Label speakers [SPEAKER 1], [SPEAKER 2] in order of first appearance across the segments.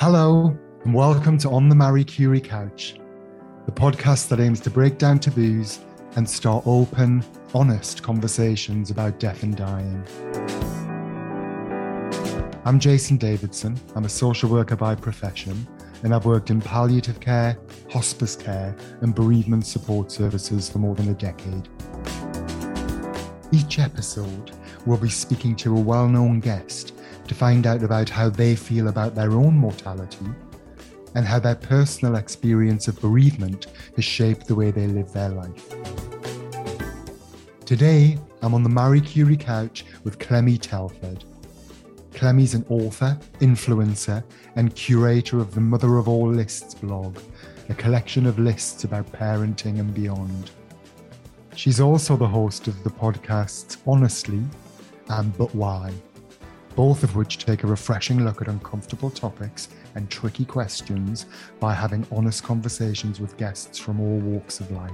[SPEAKER 1] Hello, and welcome to On the Marie Curie Couch, the podcast that aims to break down taboos and start open, honest conversations about death and dying. I'm Jason Davidson. I'm a social worker by profession, and I've worked in palliative care, hospice care, and bereavement support services for more than a decade. Each episode, we'll be speaking to a well known guest to find out about how they feel about their own mortality and how their personal experience of bereavement has shaped the way they live their life. Today, I'm on the Marie Curie couch with Clemmie Telford. Clemmie's an author, influencer, and curator of the Mother of All Lists blog, a collection of lists about parenting and beyond. She's also the host of the podcasts Honestly and But Why both of which take a refreshing look at uncomfortable topics and tricky questions by having honest conversations with guests from all walks of life.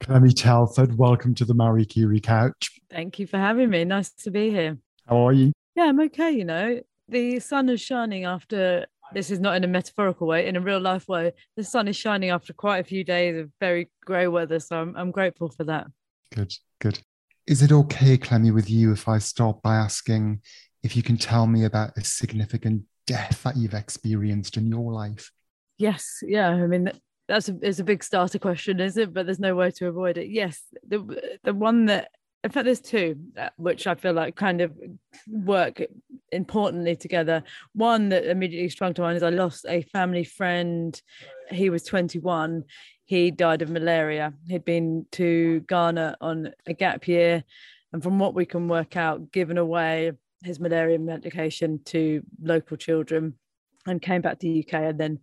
[SPEAKER 1] Clemmie Telford, welcome to the Marie Curie Couch.
[SPEAKER 2] Thank you for having me. Nice to be here.
[SPEAKER 1] How are you?
[SPEAKER 2] Yeah, I'm okay. You know, the sun is shining after this is not in a metaphorical way, in a real life way. The sun is shining after quite a few days of very grey weather. So I'm, I'm grateful for that.
[SPEAKER 1] Good, good. Is it okay, Clemmie, with you if I start by asking if you can tell me about a significant death that you've experienced in your life?
[SPEAKER 2] Yes, yeah. I mean, that's a, it's a big starter question, is it? But there's no way to avoid it. Yes, the the one that in fact there's two uh, which i feel like kind of work importantly together one that immediately sprung to mind is i lost a family friend he was 21 he died of malaria. He'd been to Ghana on a gap year, and from what we can work out, given away his malaria medication to local children, and came back to the UK and then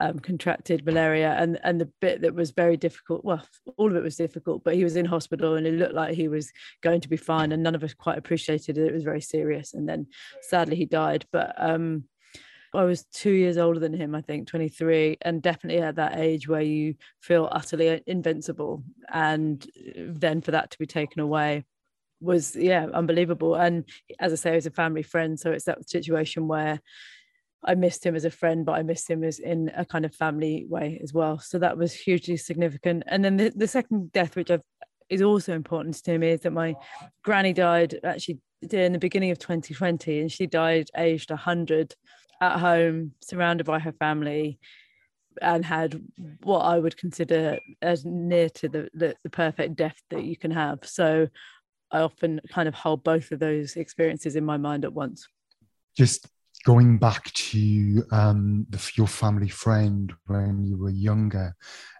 [SPEAKER 2] um, contracted malaria. And and the bit that was very difficult, well, all of it was difficult, but he was in hospital and it looked like he was going to be fine, and none of us quite appreciated it. It was very serious, and then sadly he died. But um, I was two years older than him, I think, 23, and definitely at that age where you feel utterly invincible. And then for that to be taken away was, yeah, unbelievable. And as I say, he was a family friend. So it's that situation where I missed him as a friend, but I missed him as in a kind of family way as well. So that was hugely significant. And then the, the second death, which I've, is also important to me, is that my granny died actually in the beginning of 2020, and she died aged 100 at home, surrounded by her family, and had what I would consider as near to the, the, the perfect death that you can have. So I often kind of hold both of those experiences in my mind at once.
[SPEAKER 1] Just going back to um, the, your family friend when you were younger,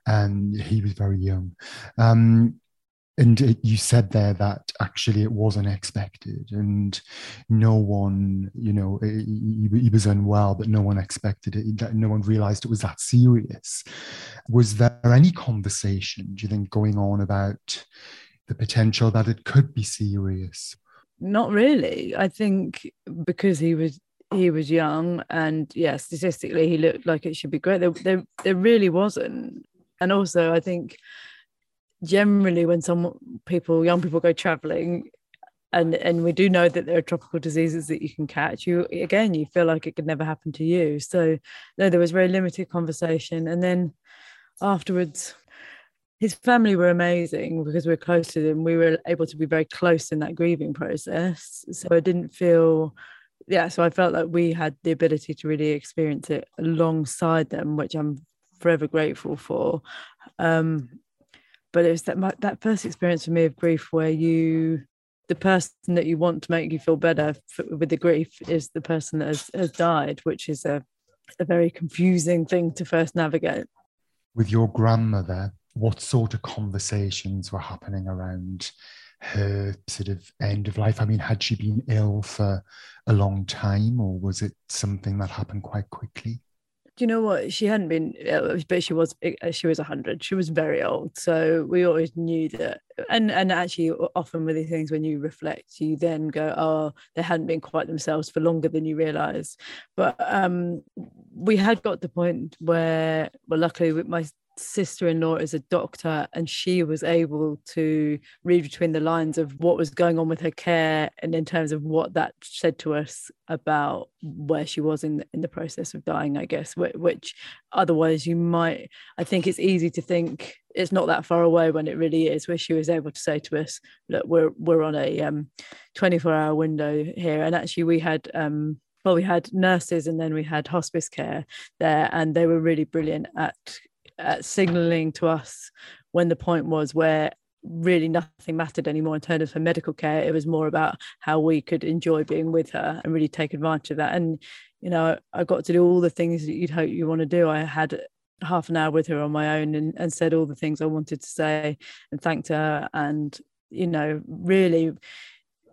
[SPEAKER 1] and he was very young. Um, and it, you said there that actually it was unexpected and no one you know he, he, was unwell but no one expected it that no one realized it was that serious. Was there any conversation do you think going on about the potential that it could be serious?
[SPEAKER 2] Not really. I think because he was he was young and yeah statistically he looked like it should be great. There, there, there really wasn't. And also i think generally when some people young people go traveling and and we do know that there are tropical diseases that you can catch you again you feel like it could never happen to you. So no there was very limited conversation. And then afterwards his family were amazing because we are close to them. We were able to be very close in that grieving process. So i didn't feel yeah so i felt like we had the ability to really experience it alongside them which i'm forever grateful for. Um but it was that that first experience for me of grief where you the person that you want to make you feel better with the grief is the person that has, has died which is a, a very confusing thing to first navigate.
[SPEAKER 1] With your grandmother what sort of conversations were happening around her sort of end of life? I mean had she been ill for a long time or was it something that happened quite quickly
[SPEAKER 2] you know what? She hadn't been but she was uh, she was 100 she was very old. So we always knew that and and actually often with these things when you reflect you then go oh they hadn't been quite themselves for longer than you realize. But um we had got the point where well luckily with my sister-in-law is a doctor and she was able to read between the lines of what was going on with her care and in terms of what that said to us about where she was in the, in the process of dying i guess which otherwise you might i think it's easy to think it's not that far away when it really is where she was able to say to us look we're we're on a um, 24 hour window here. And actually we had um, well we had nurses and then we had hospice care there and they were really brilliant at Uh, at signaling to us when the point was where really nothing mattered anymore in terms of her medical care. It was more about how we could enjoy being with her and really take advantage of that. And you know i got to do all the things that you'd hope you want to do. I had half an hour with her on my own and, and said all the things i wanted to say and thanked her and you know really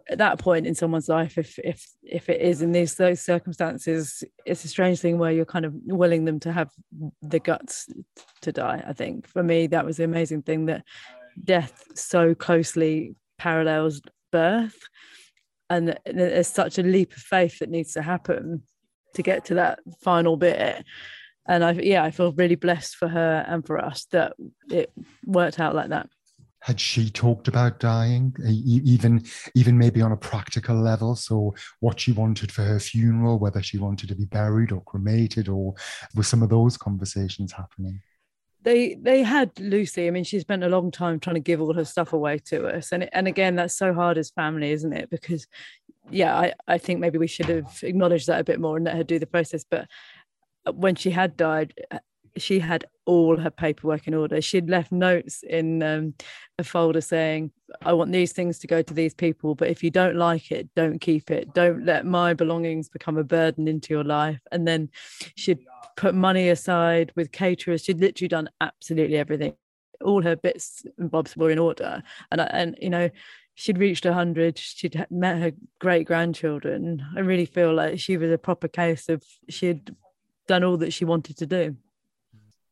[SPEAKER 2] at that point in someone's life if if if it is in these those circumstances it's a strange thing where you're kind of willing them to have the guts to die i think. For me that was the amazing thing that death so closely parallels birth. And there's such a leap of faith that needs to happen to get to that final bit. And i yeah i feel really blessed for her and for us that it worked out like that
[SPEAKER 1] had she talked about dying even even maybe on a practical level? So what she wanted for her funeral whether she wanted to be buried or cremated or were some of those conversations happening?
[SPEAKER 2] They they had lucy. I mean she spent a long time trying to give all her stuff away to us. And and again that's so hard as family isn't it? Because yeah i i think maybe we should have acknowledged that a bit more and let her do the process. But uh, when she had died uh, she had all her paperwork in order. She'd left notes in um, a folder saying, I want these things to go to these people, but if you don't like it, don't keep it. Don't let my belongings become a burden into your life. And then she'd put money aside with caterers. She'd literally done absolutely everything. All her bits and bobs were in order. And, and you know, she'd reached 100 she'd met her great grandchildren i really feel like she was a proper case of she'd done all that she wanted to do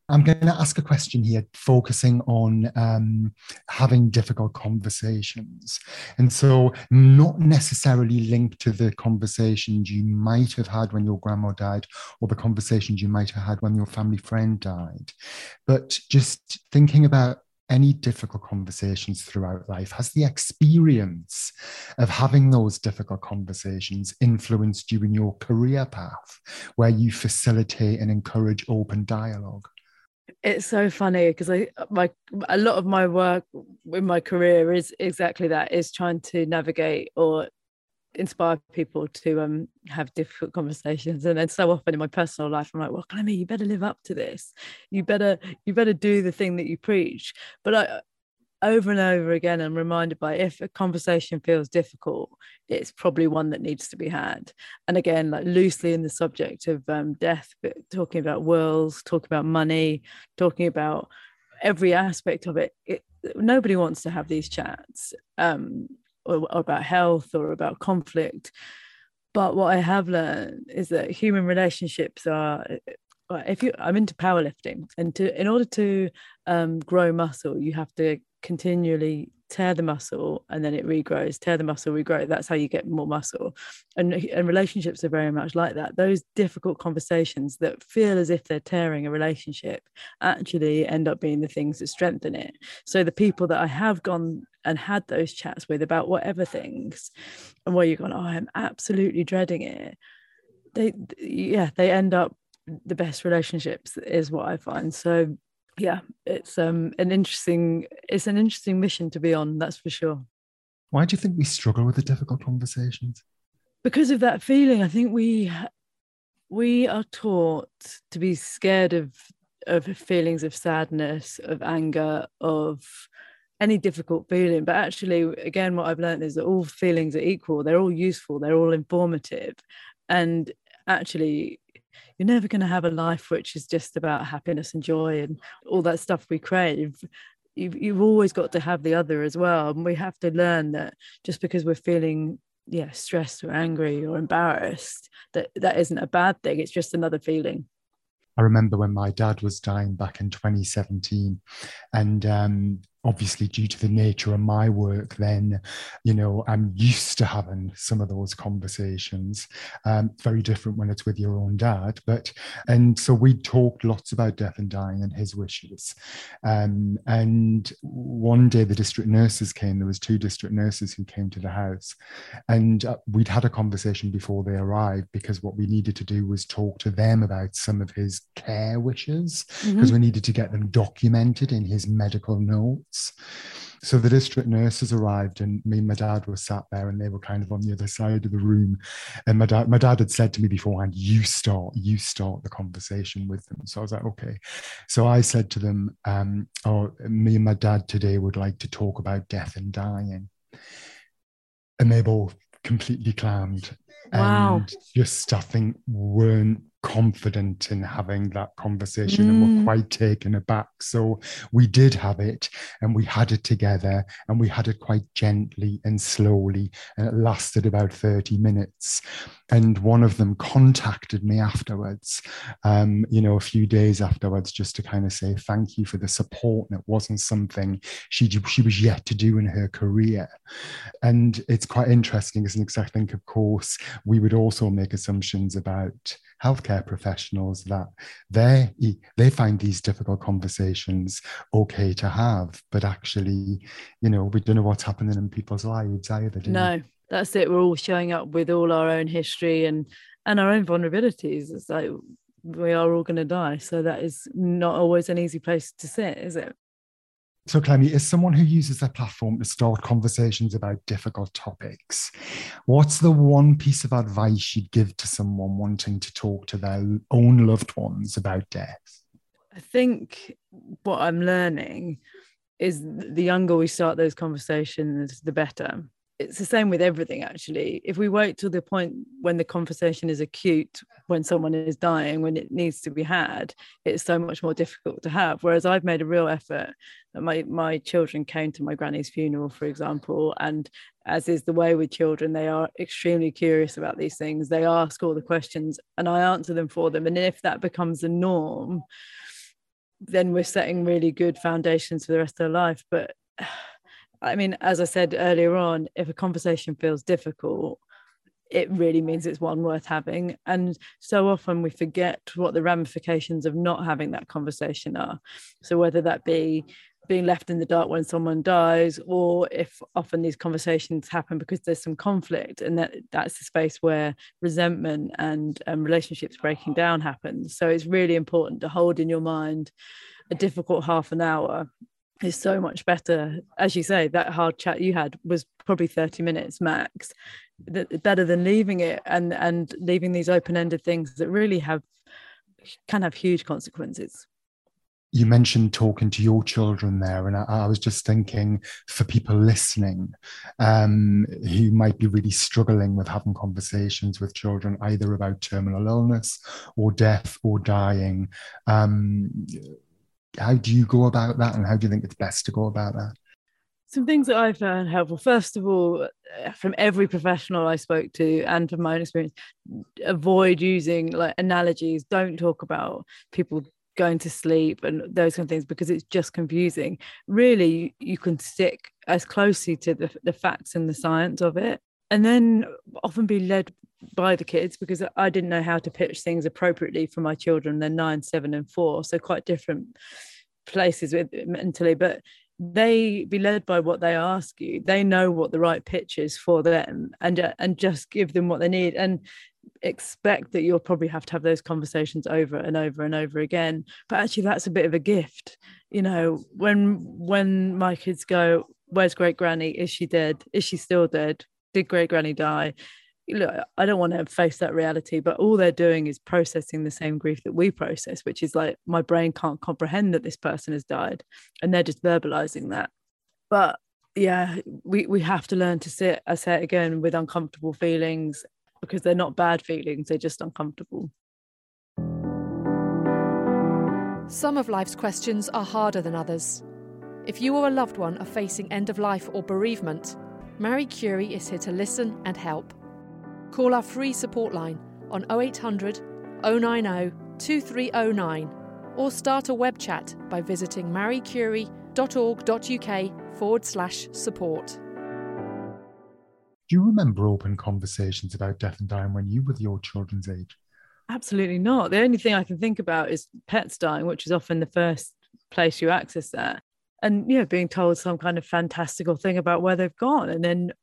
[SPEAKER 1] I'm going to ask a question here, focusing on um, having difficult conversations. And so, not necessarily linked to the conversations you might have had when your grandma died or the conversations you might have had when your family friend died, but just thinking about any difficult conversations throughout life? Has the experience of having those difficult conversations influenced you in your career path where you facilitate and encourage open dialogue?
[SPEAKER 2] It's so funny because I my a lot of my work in my career is exactly that is trying to navigate or inspire people to um have difficult conversations. And then so often in my personal life I'm like well Clemmie you better live up to this. You better you better do the thing that you preach. But I over and over again I'm reminded by if a conversation feels difficult, it's probably one that needs to be had. And again, like loosely in the subject of um, death, but talking about wills, talking about money, talking about every aspect of it, it nobody wants to have these chats um, or, or about health or about conflict. But what I have learned is that human relationships are if you I'm into powerlifting and to in order to um, grow muscle you have to continually tear the muscle and then it regrows. Tear the muscle regrow. That's how you get more muscle. And, and relationships are very much like that. Those difficult conversations that feel as if they're tearing a relationship actually end up being the things that strengthen it. So the people that i have gone and had those chats with about whatever things and where you're going oh i'm absolutely dreading it they yeah they end up the best relationships is what i find. So yeah, it's um an interesting it's an interesting mission to be on, that's for sure.
[SPEAKER 1] Why do you think we struggle with the difficult conversations?
[SPEAKER 2] Because of that feeling, I think we we are taught to be scared of of feelings of sadness, of anger, of any difficult feeling. But actually, again, what I've learned is that all feelings are equal. They're all useful. They're all informative, and actually, you're never going to have a life which is just about happiness and joy and all that stuff we crave. You've, you've always got to have the other as well and we have to learn that just because we're feeling yeah stressed or angry or embarrassed that that isn't a bad thing it's just another feeling.
[SPEAKER 1] I remember when my dad was dying back in 2017, and um, obviously due to the nature of my work then you know i'm used to having some of those conversations um, very different when it's with your own dad but and so we talked lots about death and dying and his wishes um, and one day the district nurses came there was two district nurses who came to the house and uh, we'd had a conversation before they arrived because what we needed to do was talk to them about some of his care wishes because mm-hmm. we needed to get them documented in his medical notes. So the district nurses arrived, and me and my dad were sat there, and they were kind of on the other side of the room. And my dad, my dad had said to me beforehand, "You start, you start the conversation with them." So I was like, "Okay." So I said to them, um, "Oh, me and my dad today would like to talk about death and dying," and they both completely clammed
[SPEAKER 2] wow.
[SPEAKER 1] and just I think weren't confident in having that conversation mm. and were mm. quite taken aback. So we did have it and we had it together and we had it quite gently and slowly. And it lasted about 30 minutes. And one of them contacted me afterwards, um, you know, a few days afterwards, just to kind of say thank you for the support. And it wasn't something she, she was yet to do in her career. And it's quite interesting, isn't it? Because I think, of course, we would also make assumptions about healthcare professionals that they they find these difficult conversations okay to have, but actually, you know, we don't know what's happening in people's lives either.
[SPEAKER 2] no,
[SPEAKER 1] we?
[SPEAKER 2] that's it. We're all showing up with all our own history and and our own vulnerabilities. It's like we are all going to die, so that is not always an easy place to sit, is it?
[SPEAKER 1] So, Clemmie, as someone who uses their platform to start conversations about difficult topics, what's the one piece of advice you'd give to someone wanting to talk to their own loved ones about death?
[SPEAKER 2] I think what I'm learning is the younger we start those conversations, the better it's the same with everything actually. If we wait till the point when the conversation is acute when someone is dying when it needs to be had it's so much more difficult to have. Whereas i've made a real effort that my my children came to my granny's funeral for example and as is the way with children they are extremely curious about these things. They ask all the questions and i answer them for them. And if that becomes the norm then we're setting really good foundations for the rest of their life. But I mean, as I said earlier on, if a conversation feels difficult, it really means it's one worth having. And so often we forget what the ramifications of not having that conversation are. So, whether that be being left in the dark when someone dies, or if often these conversations happen because there's some conflict, and that that's the space where resentment and um, relationships breaking down happens. So, it's really important to hold in your mind a difficult half an hour is so much better. As you say, that hard chat you had was probably 30 minutes max. Better than leaving it and and leaving these open-ended things that really have can have huge consequences.
[SPEAKER 1] You mentioned talking to your children there, and I, I was just thinking for people listening um, who might be really struggling with having conversations with children, either about terminal illness or death or dying. Um, how do you go about that and how do you think it's best to go about that?
[SPEAKER 2] Some things that i found helpful. First of all uh, from every professional i spoke to and from my own experience avoid using like analogies. Don't talk about people going to sleep and those kind of things because it's just confusing. Really you can stick as closely to the, the facts and the science of it and then often be led by the kids because I didn't know how to pitch things appropriately for my children. They're nine, seven, and four, so quite different places with mentally. But they be led by what they ask you. They know what the right pitch is for them, and uh, and just give them what they need. And expect that you'll probably have to have those conversations over and over and over again but actually that's a bit of a gift you know when when my kids go where's great granny is she dead is she still dead did great granny die look, I don't want to face that reality, but all they're doing is processing the same grief that we process, which is like my brain can't comprehend that this person has died, and they're just verbalizing that. But yeah, we we have to learn to sit. I say it again with uncomfortable feelings because they're not bad feelings; they're just uncomfortable.
[SPEAKER 3] Some of life's questions are harder than others. If you or a loved one are facing end of life or bereavement, Marie Curie is here to listen and help. Call our free support line on 0800 090 2309 or start a web chat by visiting mariecurie.org.uk forward slash support.
[SPEAKER 1] Do you remember open conversations about death and dying when you were your children's age?
[SPEAKER 2] Absolutely not. The only thing I can think about is pets dying, which is often the first place you access that. And, you know, being told some kind of fantastical thing about where they've gone. And then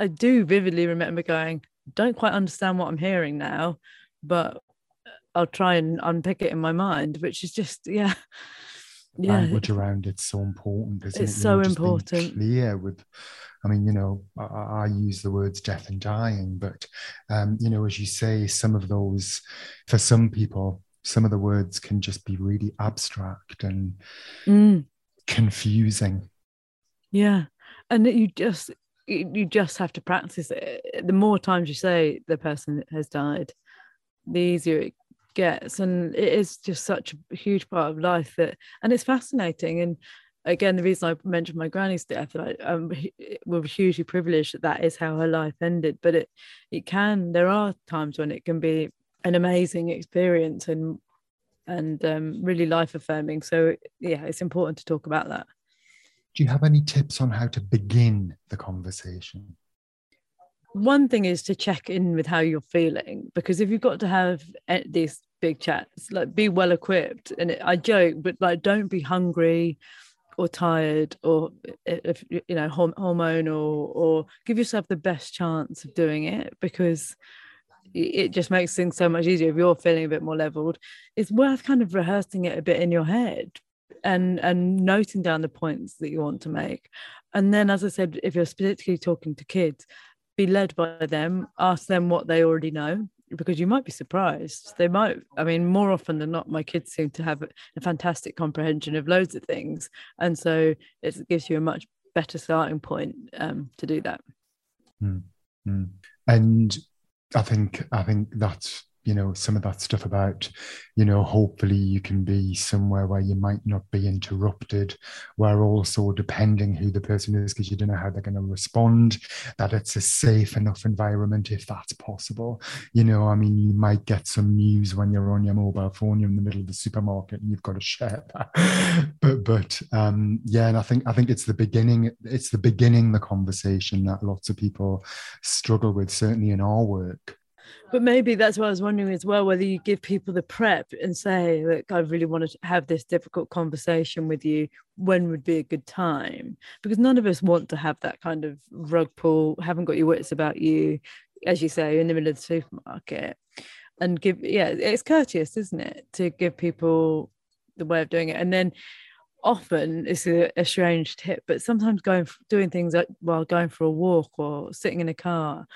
[SPEAKER 2] I do vividly remember going, don't quite understand what I'm hearing now, but I'll try and unpick it in my mind, which is just, yeah.
[SPEAKER 1] Yeah. Language around it's so important, isn't
[SPEAKER 2] it's
[SPEAKER 1] it?
[SPEAKER 2] It's so important.
[SPEAKER 1] Clear with I mean, you know, I, I, use the words death and dying, but, um, you know, as you say, some of those, for some people, some of the words can just be really abstract and mm. confusing.
[SPEAKER 2] Yeah. And you just, you just have to practice it. The more times you say the person has died, the easier it gets. And it is just such a huge part of life that, and it's fascinating. And again, the reason I mentioned my granny's death, I um, we're hugely privileged that that is how her life ended. But it it can there are times when it can be an amazing experience and and um, really life affirming. So yeah, it's important to talk about that.
[SPEAKER 1] Do you have any tips on how to begin the conversation?
[SPEAKER 2] One thing is to check in with how you're feeling because if you've got to have eh, these big chats, like be well equipped. And I joke, but like don't be hungry or tired or if you know hormonal or give yourself the best chance of doing it because it just makes things so much easier if you're feeling a bit more leveled it's worth kind of rehearsing it a bit in your head and and noting down the points that you want to make and then as i said if you're particularly talking to kids be led by them ask them what they already know because you might be surprised. They might, I mean, more often than not, my kids seem to have a fantastic comprehension of loads of things. And so it gives you a much better starting point um, to do that.
[SPEAKER 1] Mm-hmm. And I think, I think that's you know some of that stuff about you know hopefully you can be somewhere where you might not be interrupted where also depending who the person is because you don't know how they're going to respond that it's a safe enough environment if that's possible. You know i mean you might get some news when you're on your mobile phone you're in the middle of the supermarket and you've got to share that. But but um yeah and i think i think it's the beginning it's the beginning the conversation that lots of people struggle with certainly in our work
[SPEAKER 2] but maybe that's what I was wondering as well whether you give people the prep and say, Look, I really want to have this difficult conversation with you. When would be a good time? Because none of us want to have that kind of rug pull, haven't got your wits about you, as you say, in the middle of the supermarket. And give, yeah, it's courteous, isn't it, to give people the way of doing it. And then often it's a, a strange tip, but sometimes going doing things like while going for a walk or sitting in a car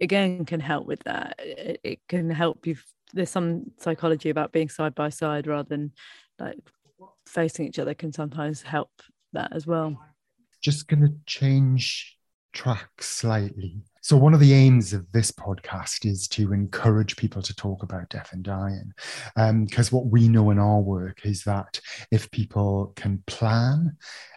[SPEAKER 2] again can help with that it, it can help you there's some psychology about being side by side rather than like facing each other can sometimes help that as well
[SPEAKER 1] just going to change track slightly so, one of the aims of this podcast is to encourage people to talk about death and dying. Because um, what we know in our work is that if people can plan,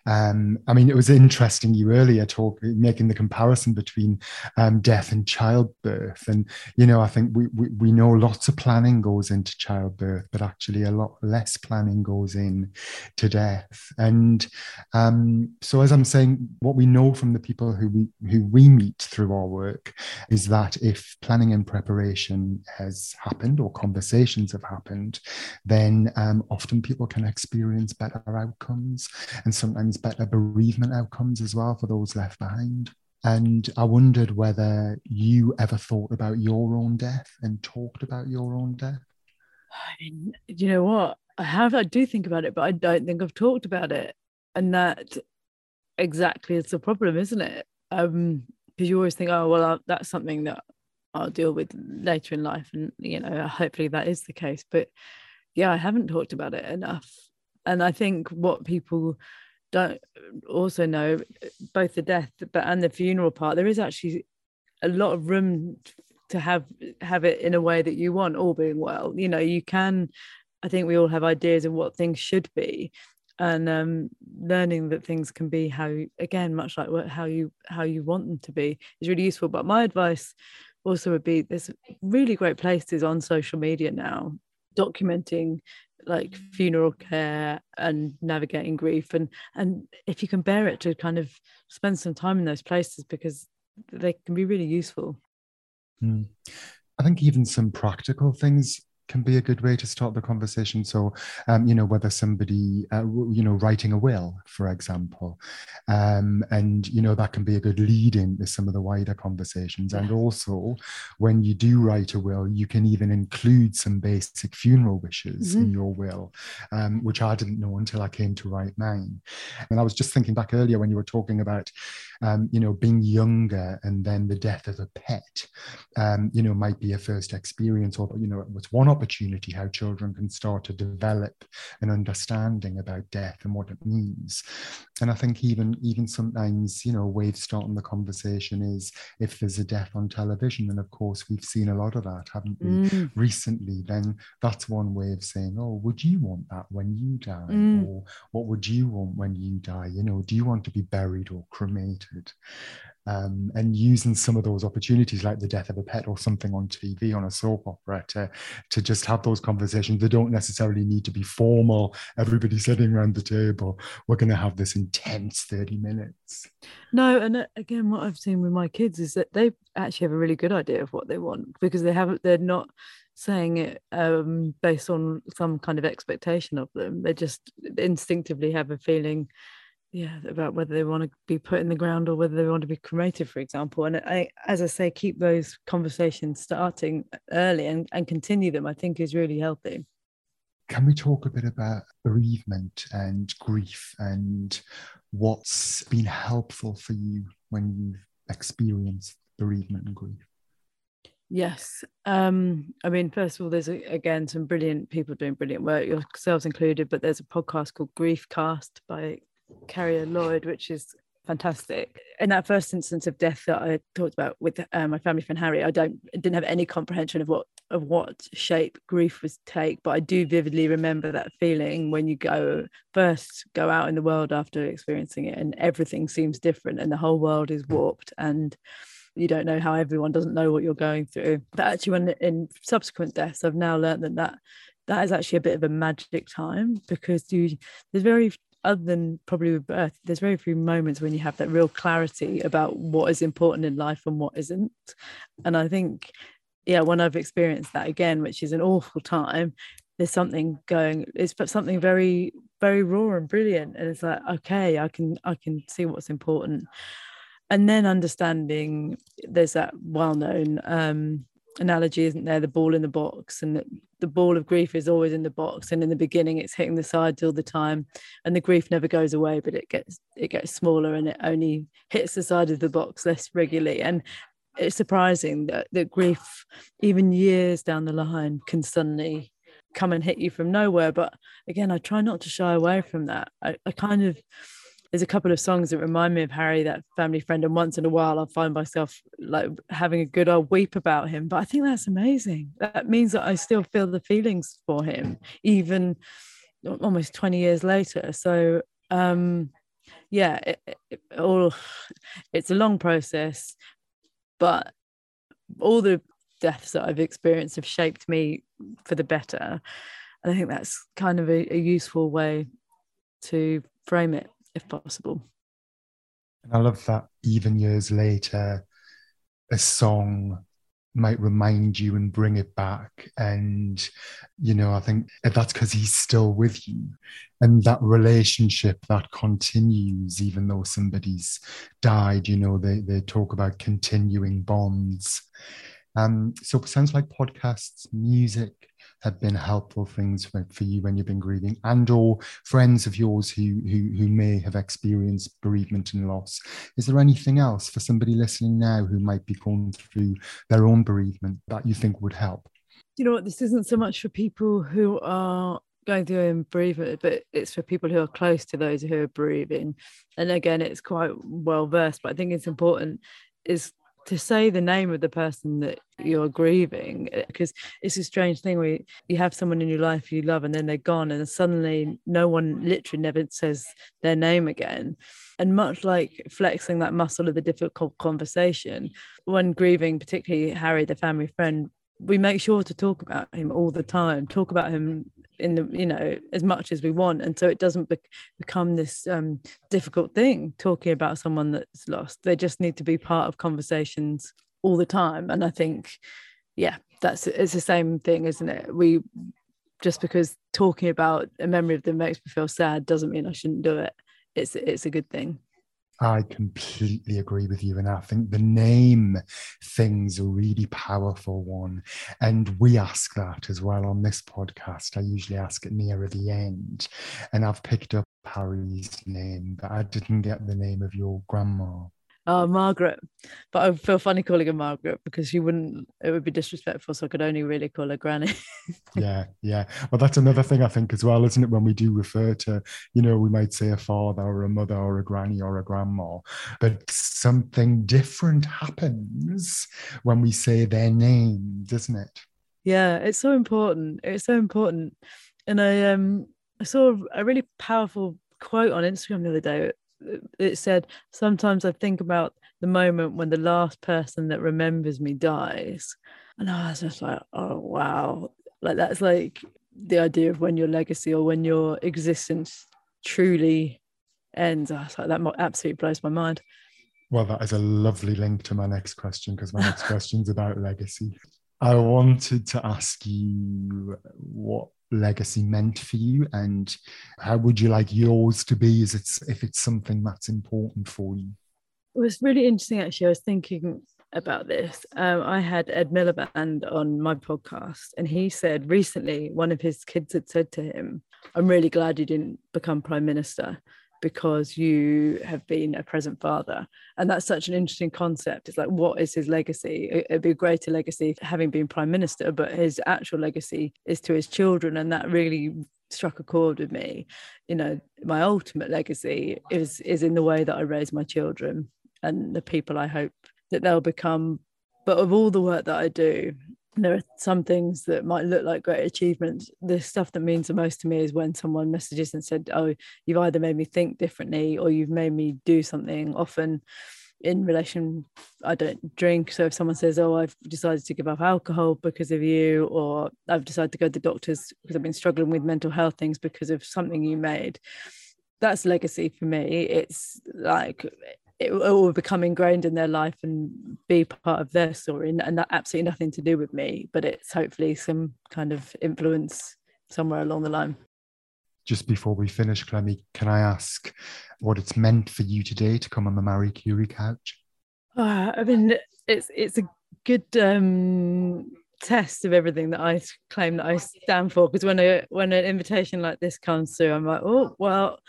[SPEAKER 1] um, I mean, it was interesting you earlier talk making the comparison between um, death and childbirth. And, you know, I think we, we, we know lots of planning goes into childbirth, but actually a lot less planning goes in to death. And um, so, as I'm saying, what we know from the people who we, who we meet through our work, is that if planning and preparation has happened or conversations have happened, then um, often people can experience better outcomes and sometimes better bereavement outcomes as well for those left behind. And I wondered whether you ever thought about your own death and talked about your own death.
[SPEAKER 2] I mean, you know what? I have, I do think about it, but I don't think I've talked about it. And that exactly is the problem, isn't it? Um, because you always think, oh, well, I'll, that's something that I'll deal with later in life. And, you know, hopefully that is the case. But yeah, I haven't talked about it enough. And I think what people don't also know, both the death but and the funeral part, there is actually a lot of room to have have it in a way that you want, all being well. You know, you can I think we all have ideas of what things should be, and um, learning that things can be how again much like what, how you how you want them to be is really useful but my advice also would be there's really great places on social media now documenting like funeral care and navigating grief and and if you can bear it to kind of spend some time in those places because they can be really useful
[SPEAKER 1] mm. i think even some practical things can be a good way to start the conversation. So, um, you know, whether somebody, uh, you know, writing a will, for example, um, and you know that can be a good lead in to some of the wider conversations. And also, when you do write a will, you can even include some basic funeral wishes mm-hmm. in your will, um, which I didn't know until I came to write mine. And I was just thinking back earlier when you were talking about, um, you know, being younger and then the death of a pet, um, you know, might be a first experience, or you know, it's one opportunity how children can start to develop an understanding about death and what it means. And I think even even sometimes, you know, a way of starting the conversation is if there's a death on television, and of course we've seen a lot of that, haven't we, mm. recently? Then that's one way of saying, oh, would you want that when you die, mm. or what would you want when you die? You know, do you want to be buried or cremated? Um, and using some of those opportunities like the death of a pet or something on TV on a soap opera to, to just have those conversations. They don't necessarily need to be formal. Everybody sitting around the table. We're going to have this intense 30 minutes.
[SPEAKER 2] No, and uh, again, what I've seen with my kids is that they actually have a really good idea of what they want because they haven't, they're not saying it um, based on some kind of expectation of them. They just instinctively have a feeling yeah about whether they want to be put in the ground or whether they want to be cremated for example and i as i say keep those conversations starting early and, and continue them i think is really healthy
[SPEAKER 1] can we talk a bit about bereavement and grief and what's been helpful for you when you've experienced bereavement and grief
[SPEAKER 2] Yes. Um, I mean, first of all, there's again some brilliant people doing brilliant work, yourselves included, but there's a podcast called Griefcast by Cariad Lloyd, which is fantastic. In that first instance of death that I talked about with uh, my family friend Harry, I don't didn't have any comprehension of what of what shape grief was take, but I do vividly remember that feeling when you go first go out in the world after experiencing it, and everything seems different, and the whole world is warped, and you don't know how everyone doesn't know what you're going through. But actually, when in subsequent deaths, I've now learned that that that is actually a bit of a magic time because you there's very other than probably with birth, there's very few moments when you have that real clarity about what is important in life and what isn't. And I think, yeah, when I've experienced that again, which is an awful time, there's something going, it's something very, very raw and brilliant. And it's like, okay, I can, I can see what's important. And then understanding there's that well-known um, analogy, isn't there? The ball in the box, and the, the ball of grief is always in the box. And in the beginning, it's hitting the sides all the time, and the grief never goes away, but it gets it gets smaller, and it only hits the side of the box less regularly. And it's surprising that that grief, even years down the line, can suddenly come and hit you from nowhere. But again, I try not to shy away from that. I, I kind of there's a couple of songs that remind me of Harry, that family friend, and once in a while I'll find myself like having a good old weep about him. But I think that's amazing. That means that I still feel the feelings for him, even almost 20 years later. So um yeah, it, it, all it's a long process, but all the deaths that I've experienced have shaped me for the better. And I think that's kind of a, a useful way to frame it if possible.
[SPEAKER 1] And I love that even years later, a song might remind you and bring it back. And, you know, I think that's because he's still with you. And that relationship that continues, even though somebody's died, you know, they, they talk about continuing bonds. Um, so it sounds like podcasts, music, have been helpful things for, for you when you've been grieving and or friends of yours who, who who may have experienced bereavement and loss. Is there anything else for somebody listening now who might be going through their own bereavement that you think would help?
[SPEAKER 2] You know what? This isn't so much for people who are going through bereavement, but it's for people who are close to those who are bereaving. And again, it's quite well versed, but I think it's important is to say the name of the person that you're grieving because eh, it's a strange thing where you have someone in your life you love and then they're gone and suddenly no one literally never says their name again. And much like flexing that muscle of the difficult conversation when grieving particularly harry the family friend we make sure to talk about him all the time talk about him in the you know as much as we want. And so it doesn't be- become this um, difficult thing talking about someone that's lost. They just need to be part of conversations all the time. And i think yeah that's it's the same thing isn't it? We just because talking about a memory of them makes me feel sad doesn't mean i shouldn't do it. It's it's a good thing
[SPEAKER 1] I completely agree with you. And I think the name thing's a really powerful one. And we ask that as well on this podcast. I usually ask it nearer the end. And I've picked up Harry's name, but I didn't get the name of your grandma.
[SPEAKER 2] Oh, Margaret. But I feel funny calling her Margaret because she wouldn't, it would be disrespectful. So I could only really call her Granny.
[SPEAKER 1] yeah, yeah. Well, that's another thing I think as well, isn't it? When we do refer to, you know, we might say a father or a mother or a granny or a grandma, but something different happens when we say their name, doesn't it?
[SPEAKER 2] Yeah, it's so important. It's so important. And I um I saw a really powerful quote on Instagram the other day it said sometimes i think about the moment when the last person that remembers me dies. And i was just like oh wow. Like that's like the idea of when your legacy or when your existence truly ends. I was like that absolutely blows my mind.
[SPEAKER 1] Well that is a lovely link to my next question because my next question is about legacy. I wanted to ask you what legacy meant for you? And how would you like yours to be is it's if it's something that's important for you?
[SPEAKER 2] It was really interesting actually. I was thinking about this. Um, i had ed miliband on my podcast and he said recently one of his kids had said to him i'm really glad you didn't become prime minister because you have been a present father. And that's such an interesting concept. It's like, what is his legacy? It'd be a greater legacy having been prime minister, but his actual legacy is to his children. And that really struck a chord with me. You know, my ultimate legacy is is in the way that I raise my children and the people I hope that they'll become. But of all the work that I do, there are some things that might look like great achievements. The stuff that means the most to me is when someone messages and said, "Oh, you've either made me think differently or you've made me do something." Often, in relation, I don't drink. So if someone says, "Oh, I've decided to give up alcohol because of you," or "I've decided to go to the doctors because I've been struggling with mental health things because of something you made," that's legacy for me. It's like it, will all become ingrained in their life and be part of their story and, and that absolutely nothing to do with me but it's hopefully some kind of influence somewhere along the line
[SPEAKER 1] just before we finish clemmie can i ask what it's meant for you today to come on the marie curie couch
[SPEAKER 2] uh, i mean it's it's a good um test of everything that I claim that I stand for. Because when a when an invitation like this comes through, I'm like, oh well,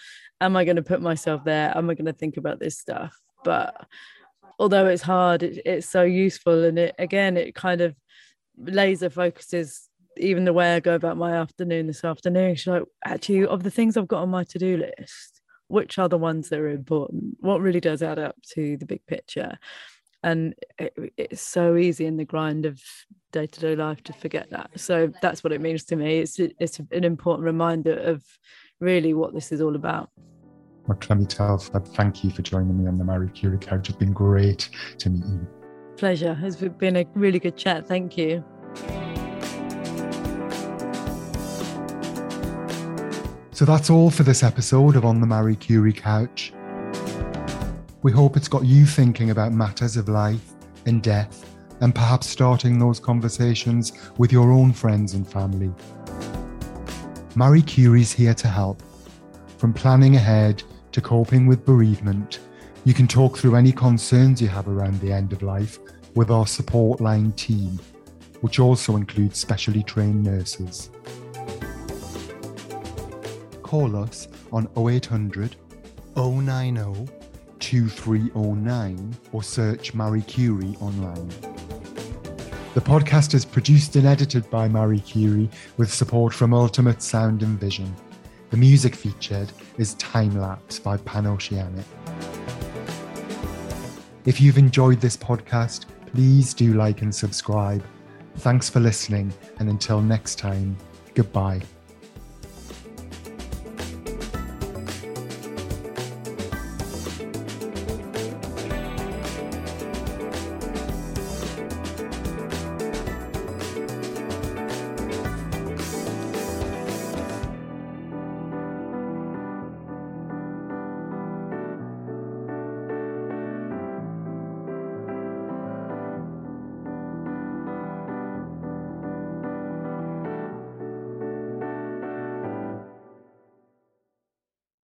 [SPEAKER 2] am I going to put myself there? Am I going to think about this stuff? But although it's hard, it, it's so useful, and it again, it kind of laser focuses even the way I go about my afternoon this afternoon. She's like, actually, of the things I've got on my to do list, which are the ones that are important? What really does add up to the big picture? And it, it's so easy in the grind of day to day life to forget that. So that's what it means to me. It's it's an important reminder of really what this is all about.
[SPEAKER 1] Clemmie Telford, thank you for joining me on the Marie Curie Couch. It's been great to meet you.
[SPEAKER 2] Pleasure. It's been a really good chat. Thank you.
[SPEAKER 1] So that's all for this episode of On the Marie Curie Couch. We hope it's got you thinking about matters of life and death and perhaps starting those conversations with your own friends and family. Marie Curie's here to help. From planning ahead to coping with bereavement, you can talk through any concerns you have around the end of life with our support line team, which also includes specially trained nurses. Call us on 0800 090 2309 or search Marie Curie online. The podcast is produced and edited by Marie Curie with support from Ultimate Sound and Vision. The music featured is Time Lapse by Panoceanic. If you've enjoyed this podcast, please do like and subscribe. Thanks for listening, and until next time, goodbye.